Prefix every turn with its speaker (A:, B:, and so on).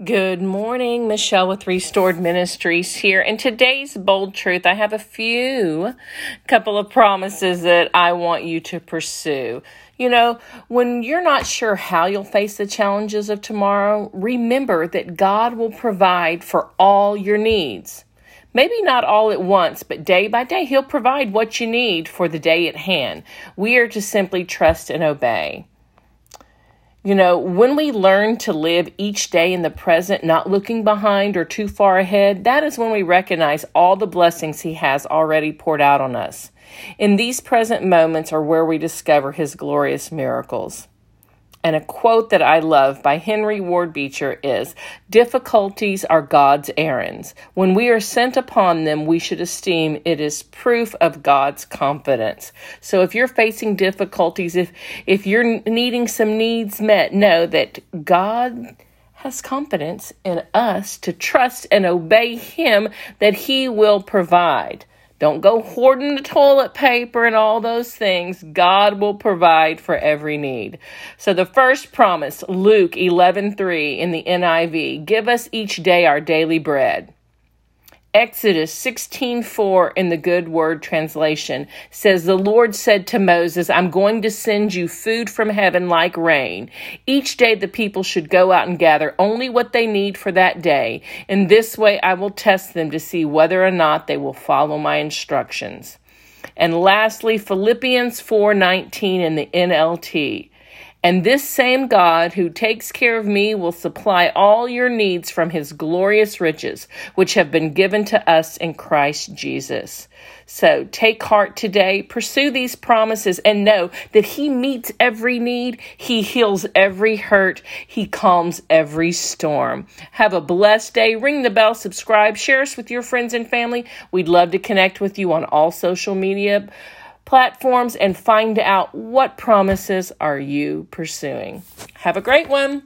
A: Good morning, Michelle with Restored Ministries here. In today's bold truth, I have a few couple of promises that I want you to pursue. You know, when you're not sure how you'll face the challenges of tomorrow, remember that God will provide for all your needs. Maybe not all at once, but day by day, He'll provide what you need for the day at hand. We are to simply trust and obey. You know, when we learn to live each day in the present, not looking behind or too far ahead, that is when we recognize all the blessings He has already poured out on us. In these present moments are where we discover His glorious miracles. And a quote that I love by Henry Ward Beecher is Difficulties are God's errands. When we are sent upon them, we should esteem it is proof of God's confidence. So if you're facing difficulties, if, if you're needing some needs met, know that God has confidence in us to trust and obey Him that He will provide. Don't go hoarding the toilet paper and all those things. God will provide for every need. So the first promise, Luke 11:3 in the NIV, give us each day our daily bread. Exodus 16:4 in the God's Word translation says the Lord said to Moses, I'm going to send you food from heaven like rain. Each day the people should go out and gather only what they need for that day. In this way I will test them to see whether or not they will follow my instructions. And lastly, Philippians 4:19 in the NLT. And this same God who takes care of me will supply all your needs from his glorious riches, which have been given to us in Christ Jesus. So take heart today, pursue these promises, and know that he meets every need, he heals every hurt, he calms every storm. Have a blessed day. Ring the bell, subscribe, share us with your friends and family. We'd love to connect with you on all social media platforms and find out what promises are you pursuing. Have a great one.